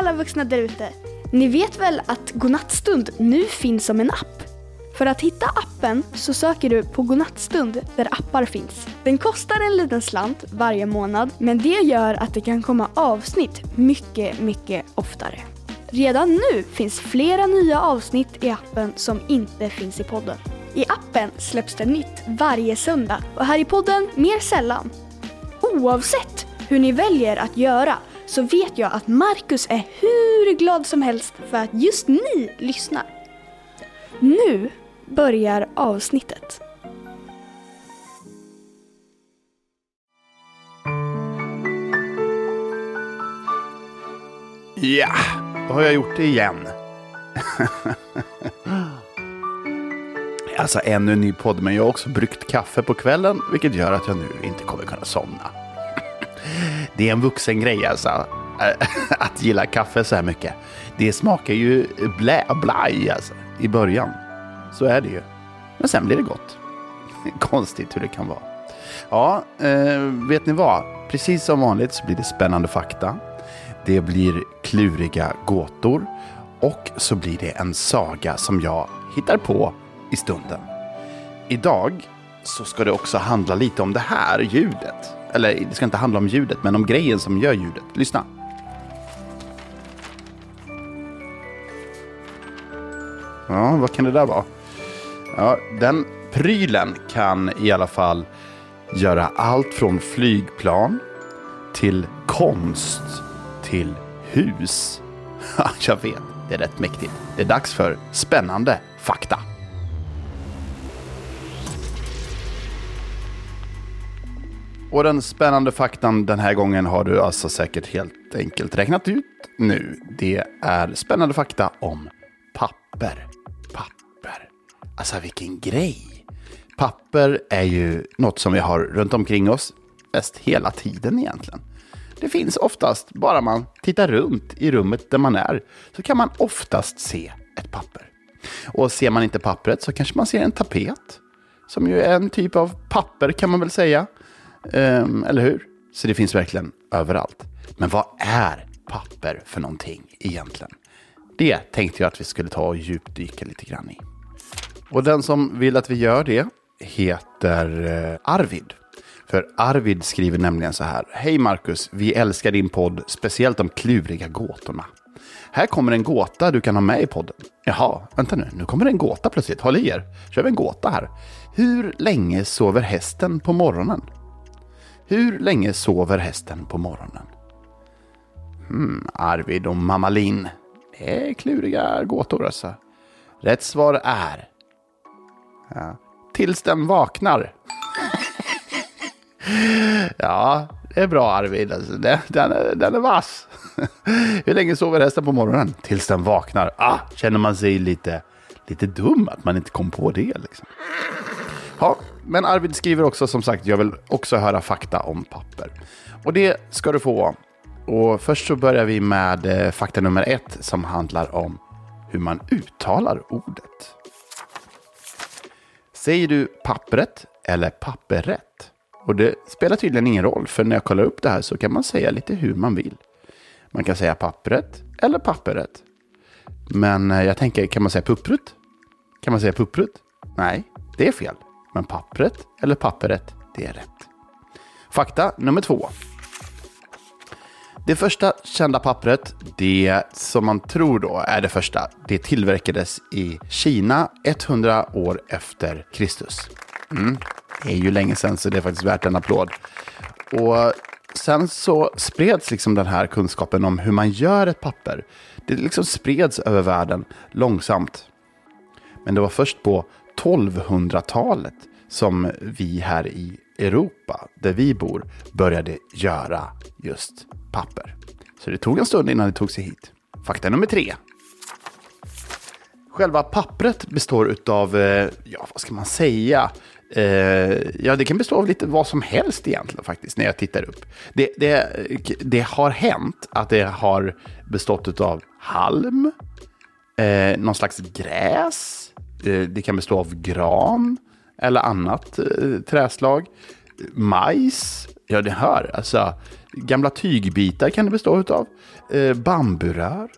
alla vuxna där ute! Ni vet väl att Godnattstund nu finns som en app? För att hitta appen så söker du på Godnattstund där appar finns. Den kostar en liten slant varje månad men det gör att det kan komma avsnitt mycket, mycket oftare. Redan nu finns flera nya avsnitt i appen som inte finns i podden. I appen släpps det nytt varje söndag och här i podden mer sällan. Oavsett hur ni väljer att göra så vet jag att Marcus är hur glad som helst för att just ni lyssnar. Nu börjar avsnittet. Ja, då har jag gjort det igen. alltså ännu en ny podd, men jag har också bryggt kaffe på kvällen, vilket gör att jag nu inte kommer kunna somna. Det är en vuxen grej alltså, att gilla kaffe så här mycket. Det smakar ju blä blaj alltså, i början. Så är det ju. Men sen blir det gott. Konstigt hur det kan vara. Ja, eh, vet ni vad? Precis som vanligt så blir det spännande fakta. Det blir kluriga gåtor och så blir det en saga som jag hittar på i stunden. Idag så ska det också handla lite om det här ljudet. Eller det ska inte handla om ljudet, men om grejen som gör ljudet. Lyssna. Ja, vad kan det där vara? Ja, den prylen kan i alla fall göra allt från flygplan till konst till hus. Jag vet, det är rätt mäktigt. Det är dags för spännande fakta. Och den spännande faktan den här gången har du alltså säkert helt enkelt räknat ut nu. Det är spännande fakta om papper. Papper. Alltså vilken grej. Papper är ju något som vi har runt omkring oss mest hela tiden egentligen. Det finns oftast, bara man tittar runt i rummet där man är, så kan man oftast se ett papper. Och ser man inte pappret så kanske man ser en tapet. Som ju är en typ av papper kan man väl säga. Um, eller hur? Så det finns verkligen överallt. Men vad är papper för någonting egentligen? Det tänkte jag att vi skulle ta och djupdyka lite grann i. Och den som vill att vi gör det heter eh, Arvid. För Arvid skriver nämligen så här. Hej Marcus, vi älskar din podd, speciellt de kluriga gåtorna. Här kommer en gåta du kan ha med i podden. Jaha, vänta nu, nu kommer det en gåta plötsligt. Håll i er, kör vi en gåta här. Hur länge sover hästen på morgonen? Hur länge sover hästen på morgonen? Hmm, Arvid och Mamma Linn. Det är kluriga gåtor alltså. Rätt svar är... Ja, tills den vaknar. ja, det är bra Arvid. Alltså, den, den, är, den är vass. Hur länge sover hästen på morgonen? Tills den vaknar. Ah, känner man sig lite, lite dum att man inte kom på det. Liksom. Ja, men Arvid skriver också som sagt, jag vill också höra fakta om papper. Och det ska du få. Och först så börjar vi med eh, fakta nummer ett som handlar om hur man uttalar ordet. Säger du pappret eller papperet? Och det spelar tydligen ingen roll, för när jag kollar upp det här så kan man säga lite hur man vill. Man kan säga pappret eller papperet. Men eh, jag tänker, kan man säga puppret? Kan man säga puppret? Nej, det är fel. Men pappret eller papperet, det är rätt. Fakta nummer två. Det första kända pappret, det som man tror då är det första, det tillverkades i Kina 100 år efter Kristus. Mm. Det är ju länge sedan så det är faktiskt värt en applåd. Och sen så spreds liksom den här kunskapen om hur man gör ett papper. Det liksom spreds över världen långsamt. Men det var först på 1200-talet som vi här i Europa, där vi bor, började göra just papper. Så det tog en stund innan det tog sig hit. Fakta nummer tre. Själva pappret består av, eh, ja vad ska man säga? Eh, ja, det kan bestå av lite vad som helst egentligen faktiskt, när jag tittar upp. Det, det, det har hänt att det har bestått av halm, eh, någon slags gräs, Eh, det kan bestå av gran eller annat eh, träslag, majs, ja det hör, alltså Gamla tygbitar kan det bestå utav. Eh, bamburör.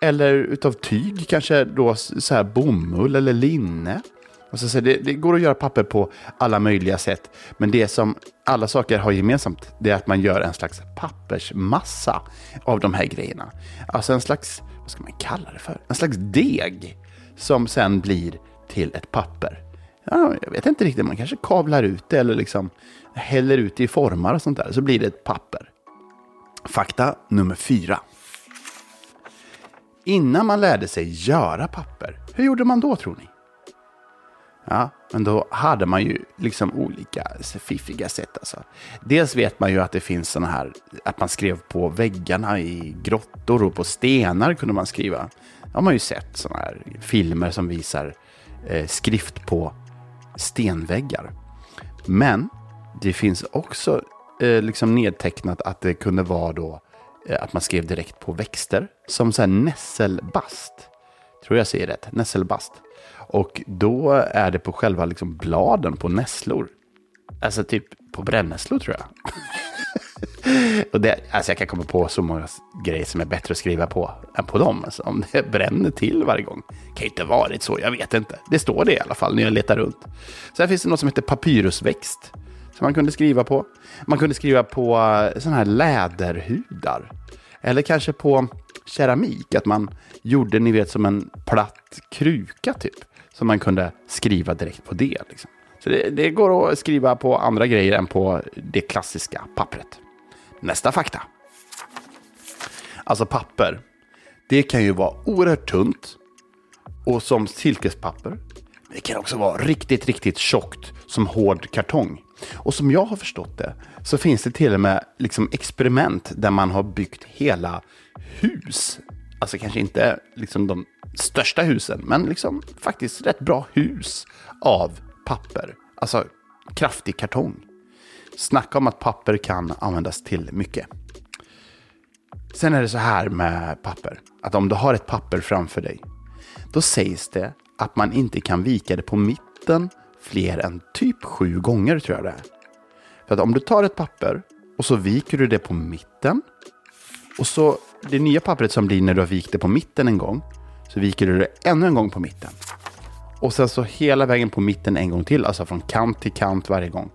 Eller utav tyg, kanske då så här bomull eller linne. Alltså, så det, det, går att göra papper på alla möjliga sätt. Men det som alla saker har gemensamt, det är att man gör en slags pappersmassa av de här grejerna. Alltså en slags, vad ska man kalla det för? En slags deg som sen blir till ett papper. Ja, jag vet inte riktigt, man kanske kavlar ut det eller liksom häller ut det i formar och sånt där, så blir det ett papper. Fakta nummer fyra. Innan man lärde sig göra papper, hur gjorde man då tror ni? Ja, men då hade man ju liksom olika fiffiga sätt. Alltså. Dels vet man ju att det finns sådana här, att man skrev på väggarna i grottor och på stenar kunde man skriva. Har man ju sett sådana här filmer som visar eh, skrift på stenväggar. Men det finns också eh, liksom nedtecknat att det kunde vara då eh, att man skrev direkt på växter. Som så här nässelbast. Tror jag säger rätt. Nässelbast. Och då är det på själva liksom bladen på nässlor. Alltså typ på brännässlor tror jag. och det, alltså jag kan komma på så många grejer som är bättre att skriva på än på dem. Alltså om det bränner till varje gång. Det kan ju inte varit så, jag vet inte. Det står det i alla fall när jag letar runt. Sen finns det något som heter papyrusväxt. Som man kunde skriva på. Man kunde skriva på eh, sådana här läderhudar. Eller kanske på keramik. Att man gjorde, ni vet, som en platt kruka typ. Som man kunde skriva direkt på det. Liksom. Så det, det, går att skriva på andra grejer än på det klassiska pappret. Nästa fakta. Alltså papper. Det kan ju vara oerhört tunt och som silkespapper. Det kan också vara riktigt, riktigt tjockt som hård kartong. Och som jag har förstått det så finns det till och med liksom experiment där man har byggt hela hus. Alltså kanske inte liksom de största husen, men liksom faktiskt rätt bra hus av papper. Alltså kraftig kartong. Snacka om att papper kan användas till mycket. Sen är det så här med papper, att om du har ett papper framför dig, då sägs det att man inte kan vika det på mitten fler än typ sju gånger tror jag det är. För att om du tar ett papper och så viker du det på mitten och så det nya pappret som blir när du har vikt det på mitten en gång så viker du det ännu en gång på mitten. Och sen så hela vägen på mitten en gång till, alltså från kant till kant varje gång.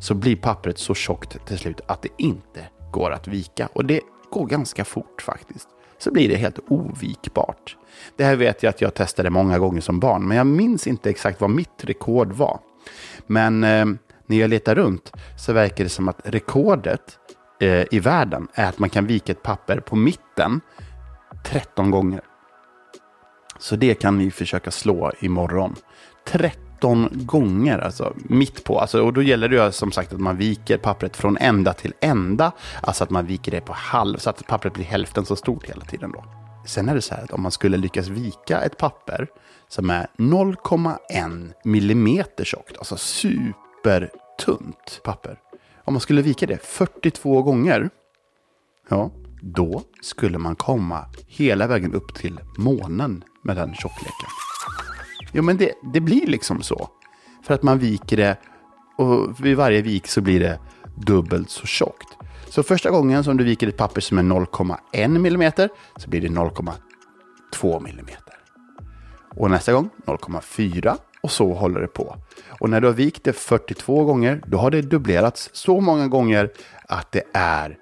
Så blir pappret så tjockt till slut att det inte går att vika. Och det går ganska fort faktiskt. Så blir det helt ovikbart. Det här vet jag att jag testade många gånger som barn, men jag minns inte exakt vad mitt rekord var. Men eh, när jag letar runt så verkar det som att rekordet eh, i världen är att man kan vika ett papper på mitten 13 gånger. Så det kan ni försöka slå imorgon. 13 gånger, alltså mitt på. Alltså, och då gäller det som sagt att man viker pappret från ända till ända. Alltså att man viker det på halv, så att pappret blir hälften så stort hela tiden då. Sen är det så här att om man skulle lyckas vika ett papper som är 0,1 millimeter tjockt, alltså supertunt papper. Om man skulle vika det 42 gånger, ja, då skulle man komma hela vägen upp till månen med den tjockleken. Jo, men det, det blir liksom så. För att man viker det och vid varje vik så blir det dubbelt så tjockt. Så första gången som du viker ett papper som är 0,1 mm så blir det 0,2 mm. Och nästa gång 0,4 och så håller det på. Och när du har vikt det 42 gånger, då har det dubblerats så många gånger att det är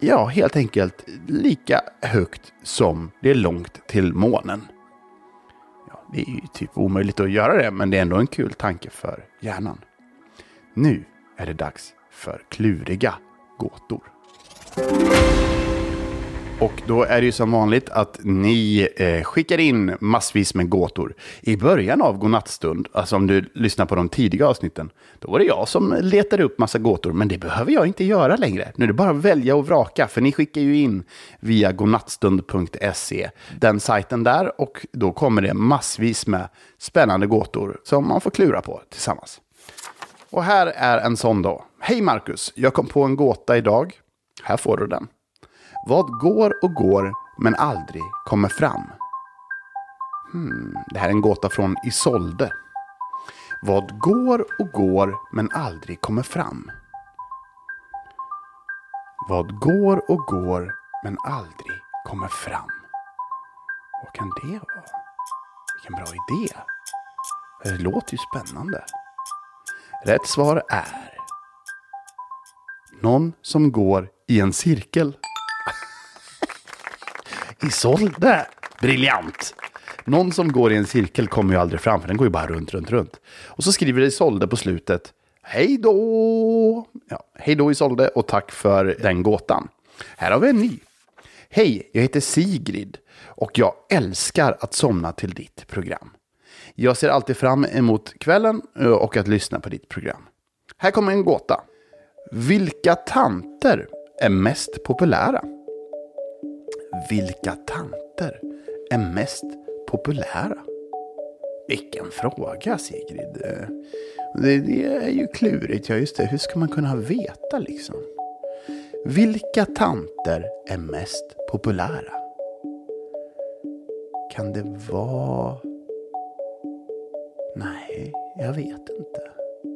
ja, helt enkelt lika högt som det är långt till månen. Det är ju typ omöjligt att göra det, men det är ändå en kul tanke för hjärnan. Nu är det dags för kluriga gåtor. Och då är det ju som vanligt att ni eh, skickar in massvis med gåtor. I början av Godnattstund, alltså om du lyssnar på de tidiga avsnitten, då var det jag som letade upp massa gåtor. Men det behöver jag inte göra längre. Nu är det bara att välja och vraka, för ni skickar ju in via godnattstund.se, den sajten där, och då kommer det massvis med spännande gåtor som man får klura på tillsammans. Och här är en sån då. Hej Marcus, jag kom på en gåta idag. Här får du den. Vad går och går men aldrig kommer fram? Hmm, det här är en gåta från Isolde. Vad går och går men aldrig kommer fram? Vad går och går men aldrig kommer fram? Vad kan det vara? Vilken bra idé. Det låter ju spännande. Rätt svar är någon som går i en cirkel. Isolde! Briljant! Någon som går i en cirkel kommer ju aldrig fram, för den går ju bara runt, runt, runt. Och så skriver Isolde på slutet, hej då! Ja, hej då Isolde och tack för den gåtan. Här har vi en ny. Hej, jag heter Sigrid och jag älskar att somna till ditt program. Jag ser alltid fram emot kvällen eh, och att lyssna på ditt program. Här kommer en gåta. Vilka tanter är mest populära? Vilka tanter är mest populära? Vilken fråga Sigrid. Det, det, är ju klurigt, ja just det. Hur ska man kunna veta liksom? Vilka tanter är mest populära? Kan det vara... Nej, jag vet inte.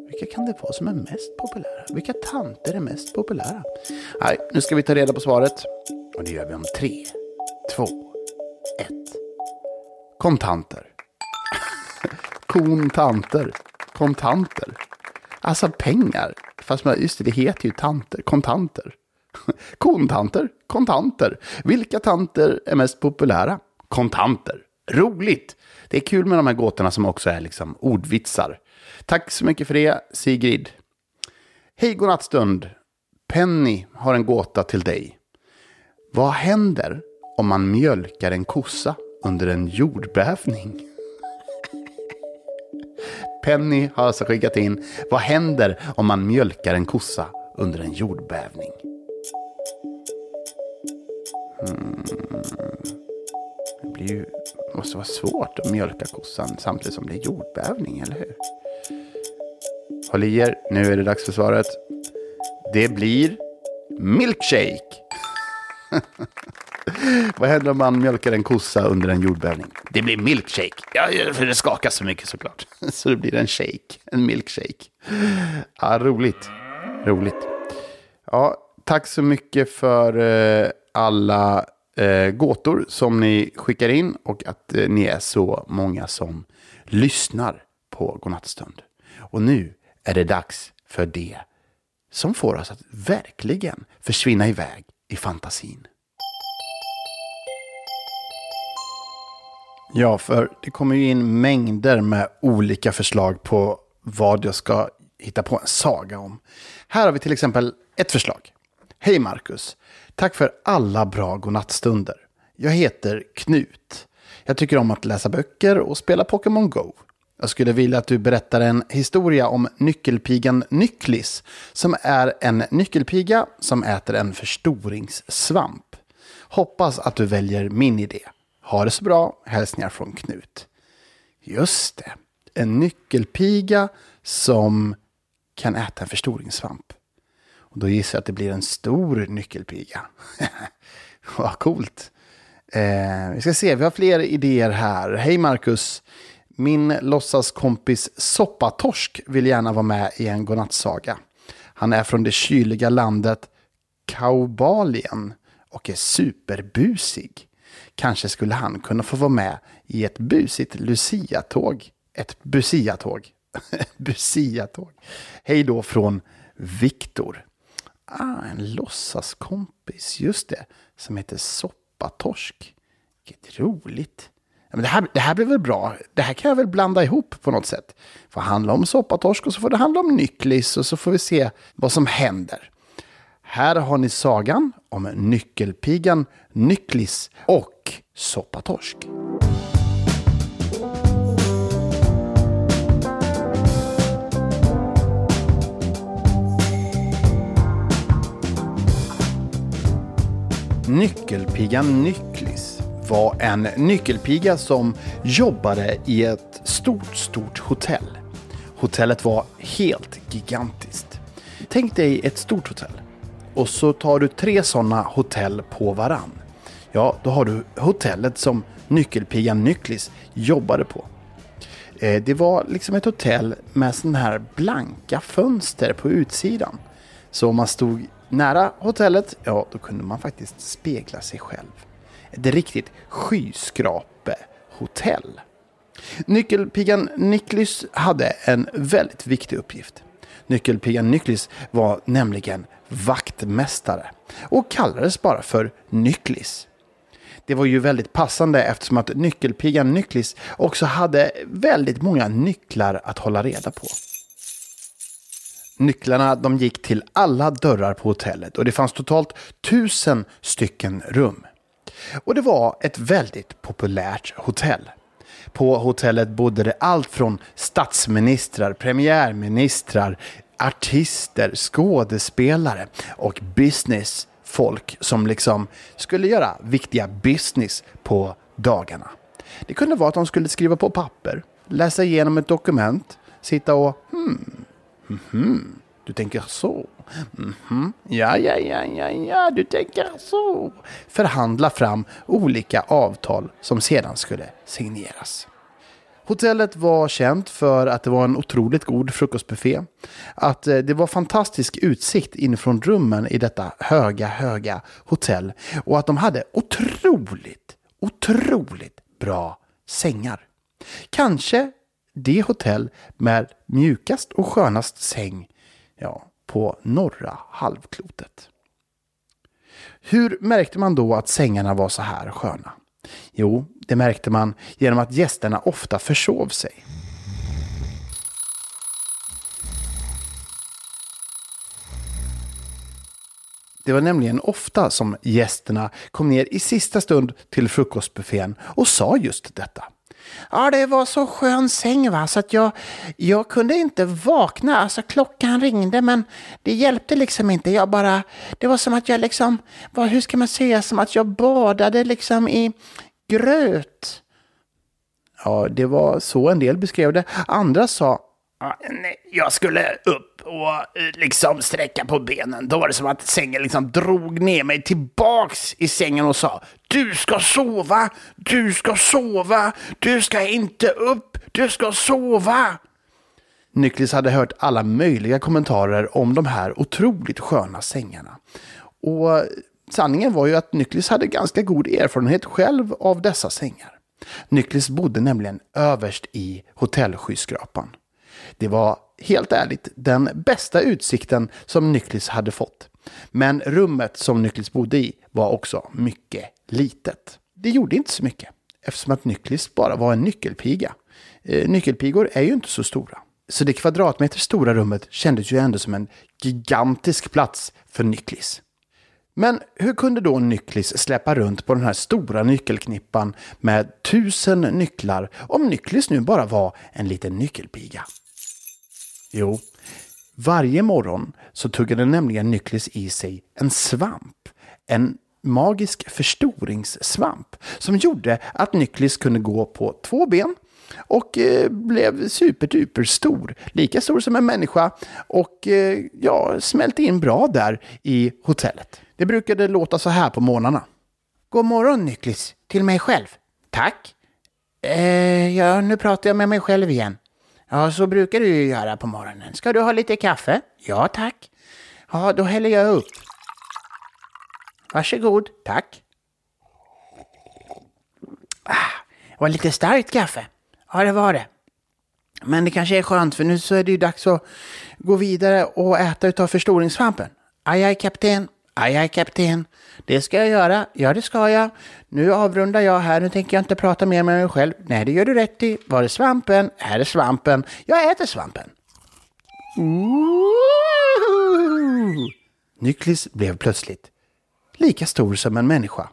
Vilka kan det vara som är mest populära? Vilka tanter är mest populära? Nej, nu ska vi ta reda på svaret. Och det gör vi om tre, två, ett. Kontanter. Kontanter. Kontanter. Alltså pengar. Fast just det, det heter ju tanter. Kontanter. Kontanter. Kontanter. Vilka tanter är mest populära? Kontanter. Roligt! Det är kul med de här gåtorna som också är liksom ordvitsar. Tack så mycket för det, Sigrid. Hej godnattstund. Penny har en gåta till dig. Vad händer om man mjölkar en kossa under en jordbävning? Penny har alltså skickat in. Vad händer om man mjölkar en kossa under en jordbävning? Hmm. Det blir ju, måste vara svårt att mjölka kossan samtidigt som det är jordbävning, eller hur? Håll i er, nu är det dags för svaret. Det blir milkshake. Vad händer om man mjölkar en kossa under en jordbävning? Det blir milkshake. Ja, för det skakar så mycket såklart. Så det blir en shake, en milkshake. Ja, roligt. Roligt. Ja, tack så mycket för eh, alla eh, gåtor som ni skickar in och att eh, ni är så många som lyssnar på Godnattstund. Och nu är det dags för det som får oss att verkligen försvinna iväg i fantasin. Ja, för det kommer ju in mängder med olika förslag på vad jag ska hitta på en saga om. Här har vi till exempel ett förslag. Hej Marcus! Tack för alla bra godnattstunder. Jag heter Knut. Jag tycker om att läsa böcker och spela Pokémon Go. Jag skulle vilja att du berättar en historia om nyckelpigan Nycklis, som är en nyckelpiga som äter en förstoringssvamp. Hoppas att du väljer min idé. Ha det så bra. Hälsningar från Knut. Just det. En nyckelpiga som kan äta en förstoringssvamp. Och då gissar jag att det blir en stor nyckelpiga. Vad coolt. Eh, vi ska se, vi har fler idéer här. Hej Marcus. Min låtsaskompis Soppatorsk vill gärna vara med i en godnattsaga. Han är från det kyliga landet Kaubalien och är superbusig. Kanske skulle han kunna få vara med i ett busigt Lucia-tåg. Ett Busia-tåg. Busia-tåg. Hej då från Viktor. Ah, en låtsaskompis, just det, som heter Soppatorsk. Vilket roligt. Men det, här, det här blir väl bra. Det här kan jag väl blanda ihop på något sätt. Det får handla om soppatorsk och så får det handla om nycklis och så får vi se vad som händer. Här har ni sagan om nyckelpigan Nycklis och soppatorsk. Nyckelpigan Nycklis var en nyckelpiga som jobbade i ett stort, stort hotell. Hotellet var helt gigantiskt. Tänk dig ett stort hotell och så tar du tre sådana hotell på varann. Ja, då har du hotellet som nyckelpigan Nycklis jobbade på. Eh, det var liksom ett hotell med sådana här blanka fönster på utsidan. Så om man stod nära hotellet, ja, då kunde man faktiskt spegla sig själv. Ett riktigt skyskrapehotell. Nyckelpigan Niklis hade en väldigt viktig uppgift. Nyckelpigan Nyklis var nämligen vaktmästare och kallades bara för Nyklis. Det var ju väldigt passande eftersom att nyckelpigan Nyklis också hade väldigt många nycklar att hålla reda på. Nycklarna de gick till alla dörrar på hotellet och det fanns totalt tusen stycken rum. Och det var ett väldigt populärt hotell. På hotellet bodde det allt från statsministrar, premiärministrar, artister, skådespelare och businessfolk som liksom skulle göra viktiga business på dagarna. Det kunde vara att de skulle skriva på papper, läsa igenom ett dokument, sitta och hmm, hmm, hmm du tänker så. Mm -hmm. Ja, ja, ja, ja, ja, du tänker så. Förhandla fram olika avtal som sedan skulle signeras. Hotellet var känt för att det var en otroligt god frukostbuffé. Att eh, det var fantastisk utsikt inifrån rummen i detta höga, höga hotell. Och att de hade otroligt, otroligt bra sängar. Kanske det hotell med mjukast och skönast säng ja, på norra halvklotet. Hur märkte man då att sängarna var så här sköna? Jo, det märkte man genom att gästerna ofta försov sig. Det var nämligen ofta som gästerna kom ner i sista stund till frukostbuffén och sa just detta. Ja, det var så skön säng va, så att jag, jag kunde inte vakna. Alltså klockan ringde men det hjälpte liksom inte. Jag bara, det var som att jag liksom, vad, hur ska man säga, som att jag badade liksom i gröt. Ja, det var så en del beskrev det. Andra sa, jag skulle upp och eh, liksom sträcka på benen. Då var det som att sängen liksom drog ner mig tillbaks i sängen och sa Du ska sova, du ska sova, du ska inte upp, du ska sova. Nyklis hade hört alla möjliga kommentarer om de här otroligt sköna sängarna. Och sanningen var ju att Nyklis hade ganska god erfarenhet själv av dessa sängar. Nyklis bodde nämligen överst i hotellskyskrapan. Det var helt ärligt den bästa utsikten som Nyklis hade fått. Men rummet som Nyklis bodde i var också mycket litet. Det gjorde inte så mycket eftersom att Nyklis bara var en nyckelpiga. Eh, nyckelpigor är ju inte så stora. Så det kvadratmeter stora rummet kändes ju ändå som en gigantisk plats för Nyklis. Men hur kunde då Nyklis släppa runt på den här stora nyckelknippan med tusen nycklar om Nyklis nu bara var en liten nyckelpiga? Jo, varje morgon så tuggade nämligen Nyklis i sig en svamp. En magisk förstoringssvamp som gjorde att Nyklis kunde gå på två ben och eh, blev superduper stor. Lika stor som en människa och eh, ja, smälte in bra där i hotellet. Det brukade låta så här på morgnarna. God morgon Nyklis, till mig själv. Tack. Eh, ja, nu pratar jag med mig själv igen. Ja, så brukar du ju göra på morgonen. Ska du ha lite kaffe? Ja, tack. Ja, då häller jag upp. Varsågod, tack. Ah, det var lite starkt kaffe. Ja, det var det. Men det kanske är skönt för nu så är det ju dags att gå vidare och äta utav förstoringssvampen. Aj, aj, kapten. Aj, aj, kapten. Det ska jag göra. Ja, det ska jag. Nu avrundar jag här. Nu tänker jag inte prata mer med mig själv. Nej, det gör du rätt i. Var är svampen? Här är svampen. Jag äter svampen. Ooh. Nyklis blev plötsligt lika stor som en människa.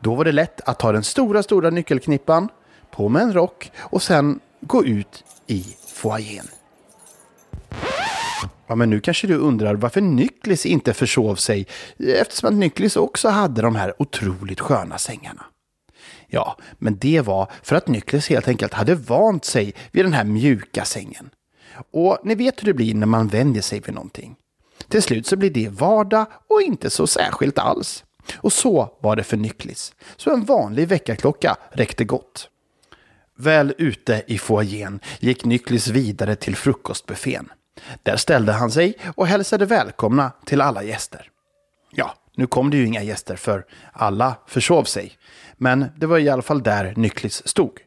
Då var det lätt att ta den stora, stora nyckelknippan, på med en rock och sen gå ut i foajén. Ja, men nu kanske du undrar varför Nyklis inte försov sig eftersom att Nyklis också hade de här otroligt sköna sängarna. Ja, men det var för att Nyklis helt enkelt hade vant sig vid den här mjuka sängen. Och ni vet hur det blir när man vänjer sig vid någonting. Till slut så blir det vardag och inte så särskilt alls. Och så var det för Nyklis. Så en vanlig väckarklocka räckte gott. Väl ute i foajén gick Nyklis vidare till frukostbuffén. Där ställde han sig och hälsade välkomna till alla gäster. Ja, nu kom det ju inga gäster för alla försov sig. Men det var i alla fall där Nycklis stod.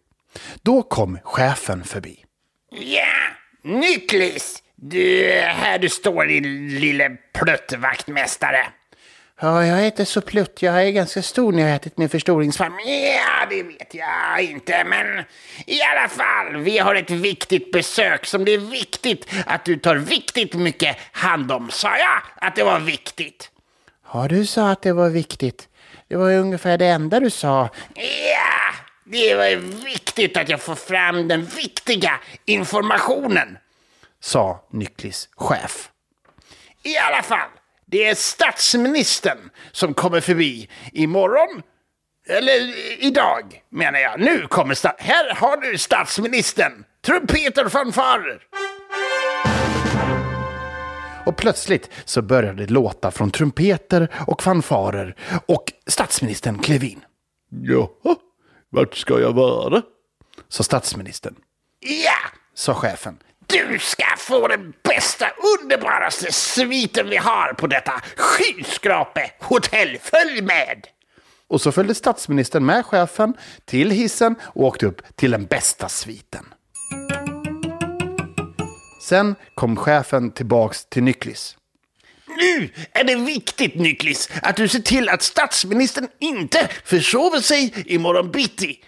Då kom chefen förbi. Ja, Nycklis! Du, här du står din lille pluttvaktmästare. Ja, jag är inte så plutt. Jag är ganska stor när jag har ätit min förstoringsfarm. Ja, det vet jag inte, men i alla fall, vi har ett viktigt besök som det är viktigt att du tar viktigt mycket hand om. Sa jag att det var viktigt? Ja, du sa att det var viktigt. Det var ju ungefär det enda du sa. Ja, det var viktigt att jag får fram den viktiga informationen, sa Nycklis chef. I alla fall, det är statsministern som kommer förbi imorgon. Eller idag, menar jag. Nu kommer sta- Här har du statsministern. Trumpeter, fanfarer. Och plötsligt så började det låta från trumpeter och fanfarer och statsministern klev in. Jaha, vart ska jag vara? sa statsministern. Ja, Sa chefen. Du ska få den bästa, underbaraste sviten vi har på detta skyskrape hotell. Följ med! Och så följde statsministern med chefen till hissen och åkte upp till den bästa sviten. Sen kom chefen tillbaks till Nycklis. Nu är det viktigt, Nycklis, att du ser till att statsministern inte försover sig imorgon bitti.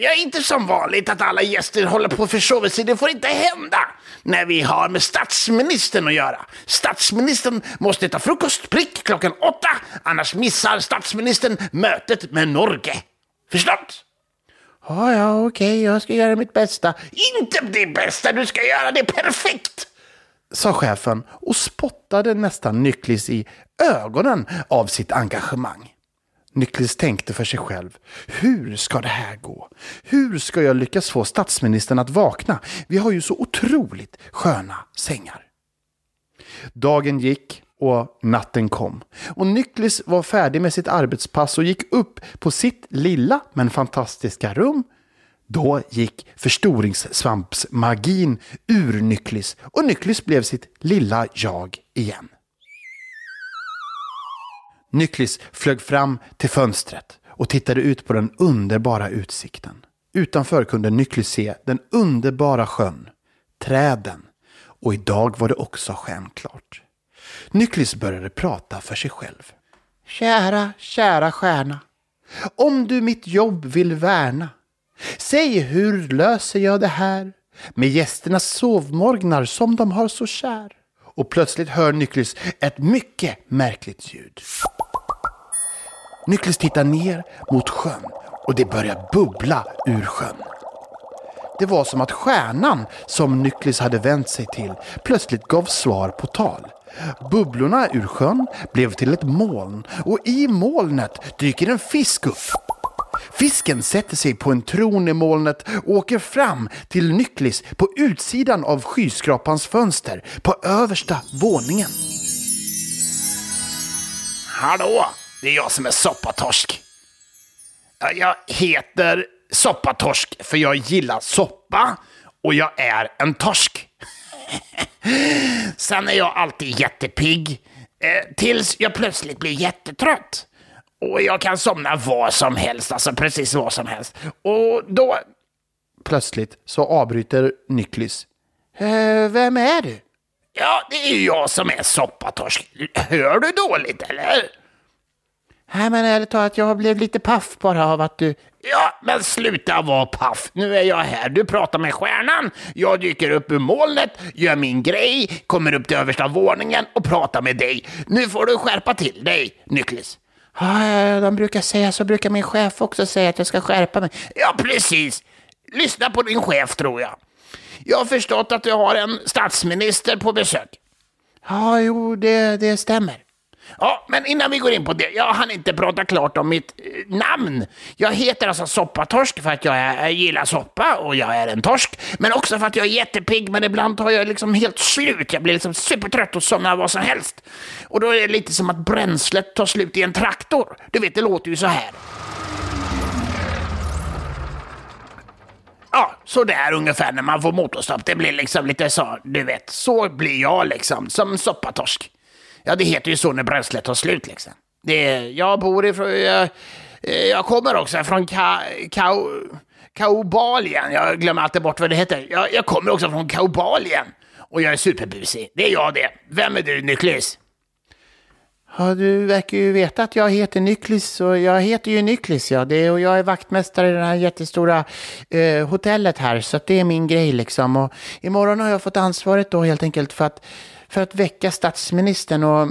Jag är inte som vanligt att alla gäster håller på att försova sig. Det får inte hända när vi har med statsministern att göra. Statsministern måste ta frukost prick klockan åtta, annars missar statsministern mötet med Norge. Förstått? Ja, ja, okej, jag ska göra mitt bästa. Inte det bästa, du ska göra det perfekt! Sa chefen och spottade nästan Nycklis i ögonen av sitt engagemang. Nycklis tänkte för sig själv. Hur ska det här gå? Hur ska jag lyckas få statsministern att vakna? Vi har ju så otroligt sköna sängar. Dagen gick och natten kom. Och Nycklis var färdig med sitt arbetspass och gick upp på sitt lilla men fantastiska rum. Då gick förstoringssvampsmagin ur Nycklis och Nycklis blev sitt lilla jag igen. Nycklis flög fram till fönstret och tittade ut på den underbara utsikten. Utanför kunde Nycklis se den underbara sjön, träden och idag var det också stjärnklart. Nycklis började prata för sig själv. Kära, kära stjärna. Om du mitt jobb vill värna, säg hur löser jag det här med gästernas sovmorgnar som de har så kär? Och plötsligt hör Nycklis ett mycket märkligt ljud. Nycklis tittar ner mot sjön och det börjar bubbla ur sjön. Det var som att stjärnan som Nycklis hade vänt sig till plötsligt gav svar på tal. Bubblorna ur sjön blev till ett moln och i molnet dyker en fisk upp. Fisken sätter sig på en tron i molnet och åker fram till Nycklis på utsidan av skyskrapans fönster på översta våningen. Hallå, det är jag som är Soppatorsk. Jag heter Soppatorsk för jag gillar soppa och jag är en torsk. Sen är jag alltid jättepigg eh, tills jag plötsligt blir jättetrött. Och jag kan somna var som helst, alltså precis var som helst. Och då... Plötsligt så avbryter Nyklis. Eh, vem är du? Ja, det är jag som är Soppatorsk. Hör du dåligt eller? Nej, men ärligt talat, jag blev lite paff bara av att du... Ja, men sluta vara paff. Nu är jag här. Du pratar med stjärnan. Jag dyker upp ur molnet, gör min grej, kommer upp till översta våningen och pratar med dig. Nu får du skärpa till dig, Nycklis. Ja, ja, de brukar säga så, brukar min chef också säga att jag ska skärpa mig. Ja, precis. Lyssna på din chef, tror jag. Jag har förstått att du har en statsminister på besök. Ja, jo, det, det stämmer. Ja, men innan vi går in på det, jag hann inte prata klart om mitt eh, namn. Jag heter alltså Soppatorsk för att jag, är, jag gillar soppa och jag är en torsk. Men också för att jag är jättepigg, men ibland tar jag liksom helt slut. Jag blir liksom supertrött och somnar vad som helst. Och då är det lite som att bränslet tar slut i en traktor. Du vet, det låter ju så här. Ja, så där ungefär när man får motorstopp. Det blir liksom lite så, du vet, så blir jag liksom, som soppatorsk. Ja, det heter ju så när bränslet tar slut liksom. Det, jag bor ifrån, jag, jag kommer också från Ka, Ka, Kaubalien. Jag glömmer alltid bort vad det heter. Jag, jag kommer också från Kaubalien. Och jag är superbusig. Det är jag det. Vem är du, Nyklis? Ja, du verkar ju veta att jag heter Nyklis och jag heter ju Nyklis ja. Det, och jag är vaktmästare i det här jättestora eh, hotellet här så att det är min grej liksom. Och imorgon har jag fått ansvaret då helt enkelt för att, för att väcka statsministern och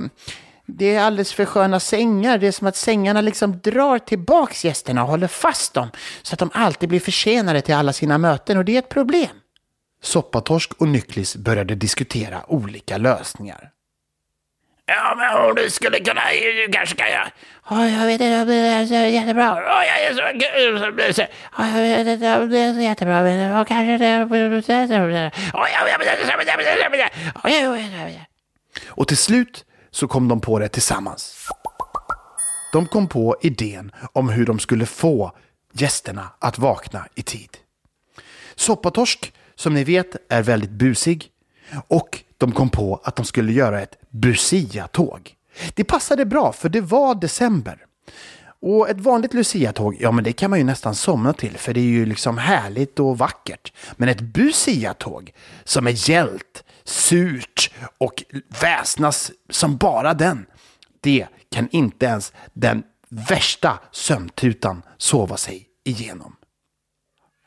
det är alldeles för sköna sängar. Det är som att sängarna liksom drar tillbaks gästerna och håller fast dem så att de alltid blir försenade till alla sina möten och det är ett problem. Soppatorsk och nycklis började diskutera olika lösningar. Ja, men om du skulle kunna, du kanske kan göra... Ja, jag vet inte om det är så jättebra. Ja, jag är så... Ja, jag vet inte om det är så jättebra, men det kanske det. Ja, jag vet inte. Och till slut så kom de på det tillsammans. De kom på idén om hur de skulle få gästerna att vakna i tid. Soppatorsk, som ni vet, är väldigt busig och de kom på att de skulle göra ett Lucia-tåg. Det passade bra för det var december. Och ett vanligt Lucia-tåg, ja men det kan man ju nästan somna till för det är ju liksom härligt och vackert. Men ett Busia-tåg som är gällt, surt och väsnas som bara den, det kan inte ens den värsta sömntutan sova sig igenom.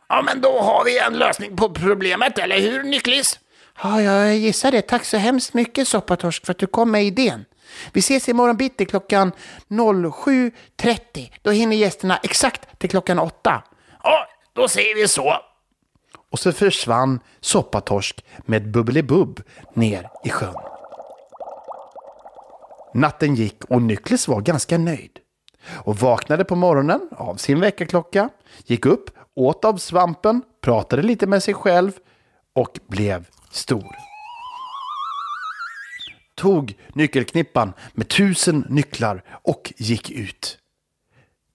Ja, men då har vi en lösning på problemet, eller hur Niklis? Ja, jag gissar det. Tack så hemskt mycket Soppatorsk för att du kom med idén. Vi ses imorgon bitti klockan 07.30. Då hinner gästerna exakt till klockan 8. Ja, då säger vi så. Och så försvann Soppatorsk med Bubbelibubb ner i sjön. Natten gick och Nyckles var ganska nöjd. Och vaknade på morgonen av sin väckarklocka, gick upp, åt av svampen, pratade lite med sig själv och blev stor. Tog nyckelknippan med tusen nycklar och gick ut.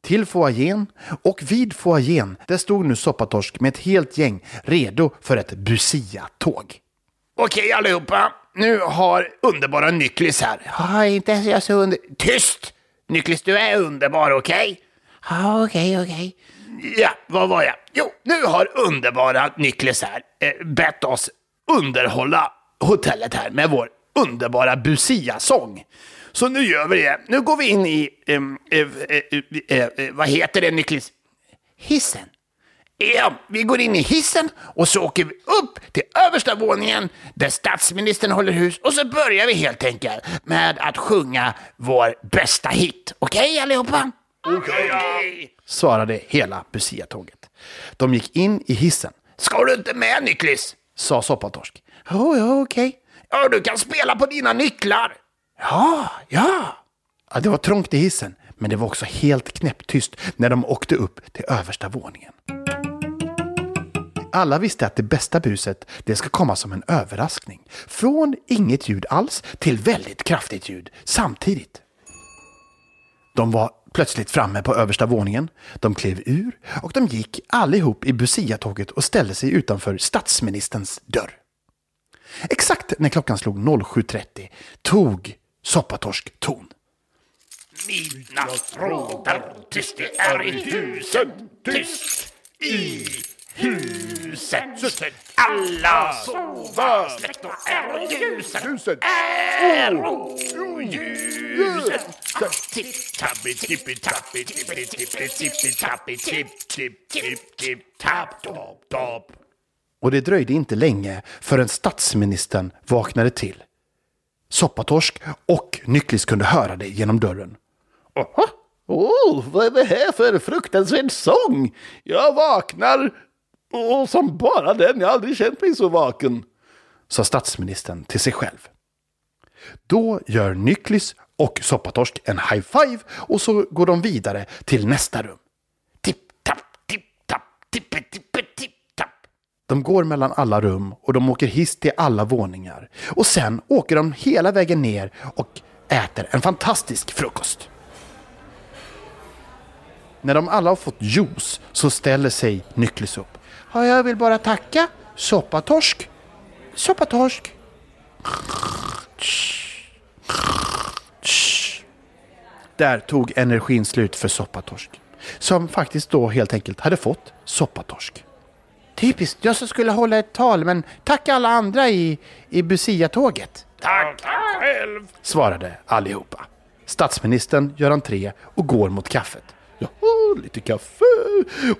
Till foajén och vid foajén där stod nu Soppatorsk med ett helt gäng redo för ett Busia-tåg. Okej allihopa, nu har underbara Nyklis här. Ja, inte ens jag så under... Tyst! Nyklis, du är underbar, okej? Ja, okej, okej. Ja, vad var jag? Jo, nu har underbara Nyklis här eh, bett oss underhålla hotellet här med vår underbara Busia-sång. Så nu gör vi det. Nu går vi in i, um, uh, uh, uh, vad heter det Niklas? Hissen. Ja, vi går in i hissen och så åker vi upp till översta våningen där statsministern håller hus och så börjar vi helt enkelt med att sjunga vår bästa hit. Okej okay, allihopa? Okej, okay. svarade hela Busia-tåget. De gick in i hissen. Ska du inte med Niklas? Sa Soppatorsk. Oh, ja, okej. Okay. Ja, du kan spela på dina nycklar. Ja, ja. ja. Det var trångt i hissen, men det var också helt knäpptyst när de åkte upp till översta våningen. Alla visste att det bästa buset, det ska komma som en överraskning. Från inget ljud alls till väldigt kraftigt ljud samtidigt. De var plötsligt framme på översta våningen. De klev ur och de gick allihop i Busia-tåget och ställde sig utanför statsministerns dörr. Exakt när klockan slog 07.30 tog Soppatorsk ton. Mina trådar, tyst det är i husen. tyst i huset. Alla sova, släkt och är ljuset, äro ljuset. Tipp-tappi, tippi-tappi, tippi-tippi, tippi-tappi, tipp-tipp-tipp-tipp-tapp-topp-topp. Och det dröjde inte länge förrän statsministern vaknade till. Soppatorsk och Nycklis kunde höra det genom dörren. Åh, oh, vad är det här för fruktansvärd sång? Jag vaknar och som bara den, jag har aldrig känt mig så vaken. Sa statsministern till sig själv. Då gör Nycklis och Soppatorsk en high five och så går de vidare till nästa rum. Tipp-tapp, tipp-tapp, tippe, tippe, tipp, tapp De går mellan alla rum och de åker hiss till alla våningar. Och sen åker de hela vägen ner och äter en fantastisk frukost. När de alla har fått juice så ställer sig Nycklis upp. Ja, jag vill bara tacka. Soppatorsk. Soppatorsk. Där tog energin slut för Soppatorsk. Som faktiskt då helt enkelt hade fått Soppatorsk. Typiskt, jag som skulle hålla ett tal, men tack alla andra i, i Busia-tåget. Tack själv. Svarade allihopa. Statsministern gör entré och går mot kaffet. Jaha, lite kaffe.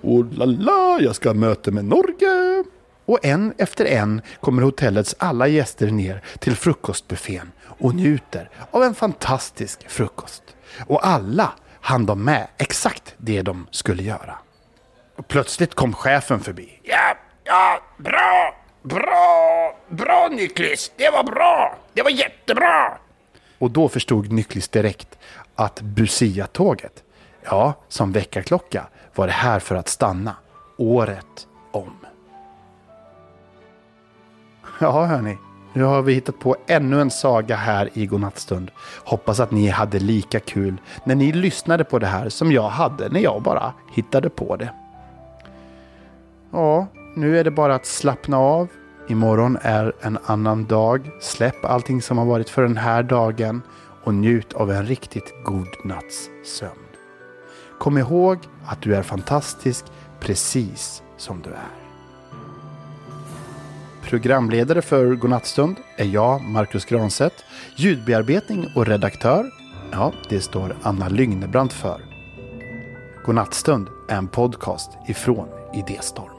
Och la la, jag ska ha möte med Norge. Och en efter en kommer hotellets alla gäster ner till frukostbuffén och njuter av en fantastisk frukost. Och alla hann de med exakt det de skulle göra. Och plötsligt kom chefen förbi. Ja, ja, bra, bra, bra Nycklis. Det var bra. Det var jättebra. Och då förstod Nycklis direkt att Busia-tåget, ja, som väckarklocka, var det här för att stanna. Året om. Ja, hörni. Nu har vi hittat på ännu en saga här i Godnattstund. Hoppas att ni hade lika kul när ni lyssnade på det här som jag hade när jag bara hittade på det. Ja, nu är det bara att slappna av. Imorgon är en annan dag. Släpp allting som har varit för den här dagen och njut av en riktigt god natts sömn. Kom ihåg att du är fantastisk precis som du är. Programledare för Godnattstund är jag, Marcus Granstedt. Ljudbearbetning och redaktör, ja, det står Anna Lygnebrant för. Godnattstund är en podcast ifrån Idéstorm.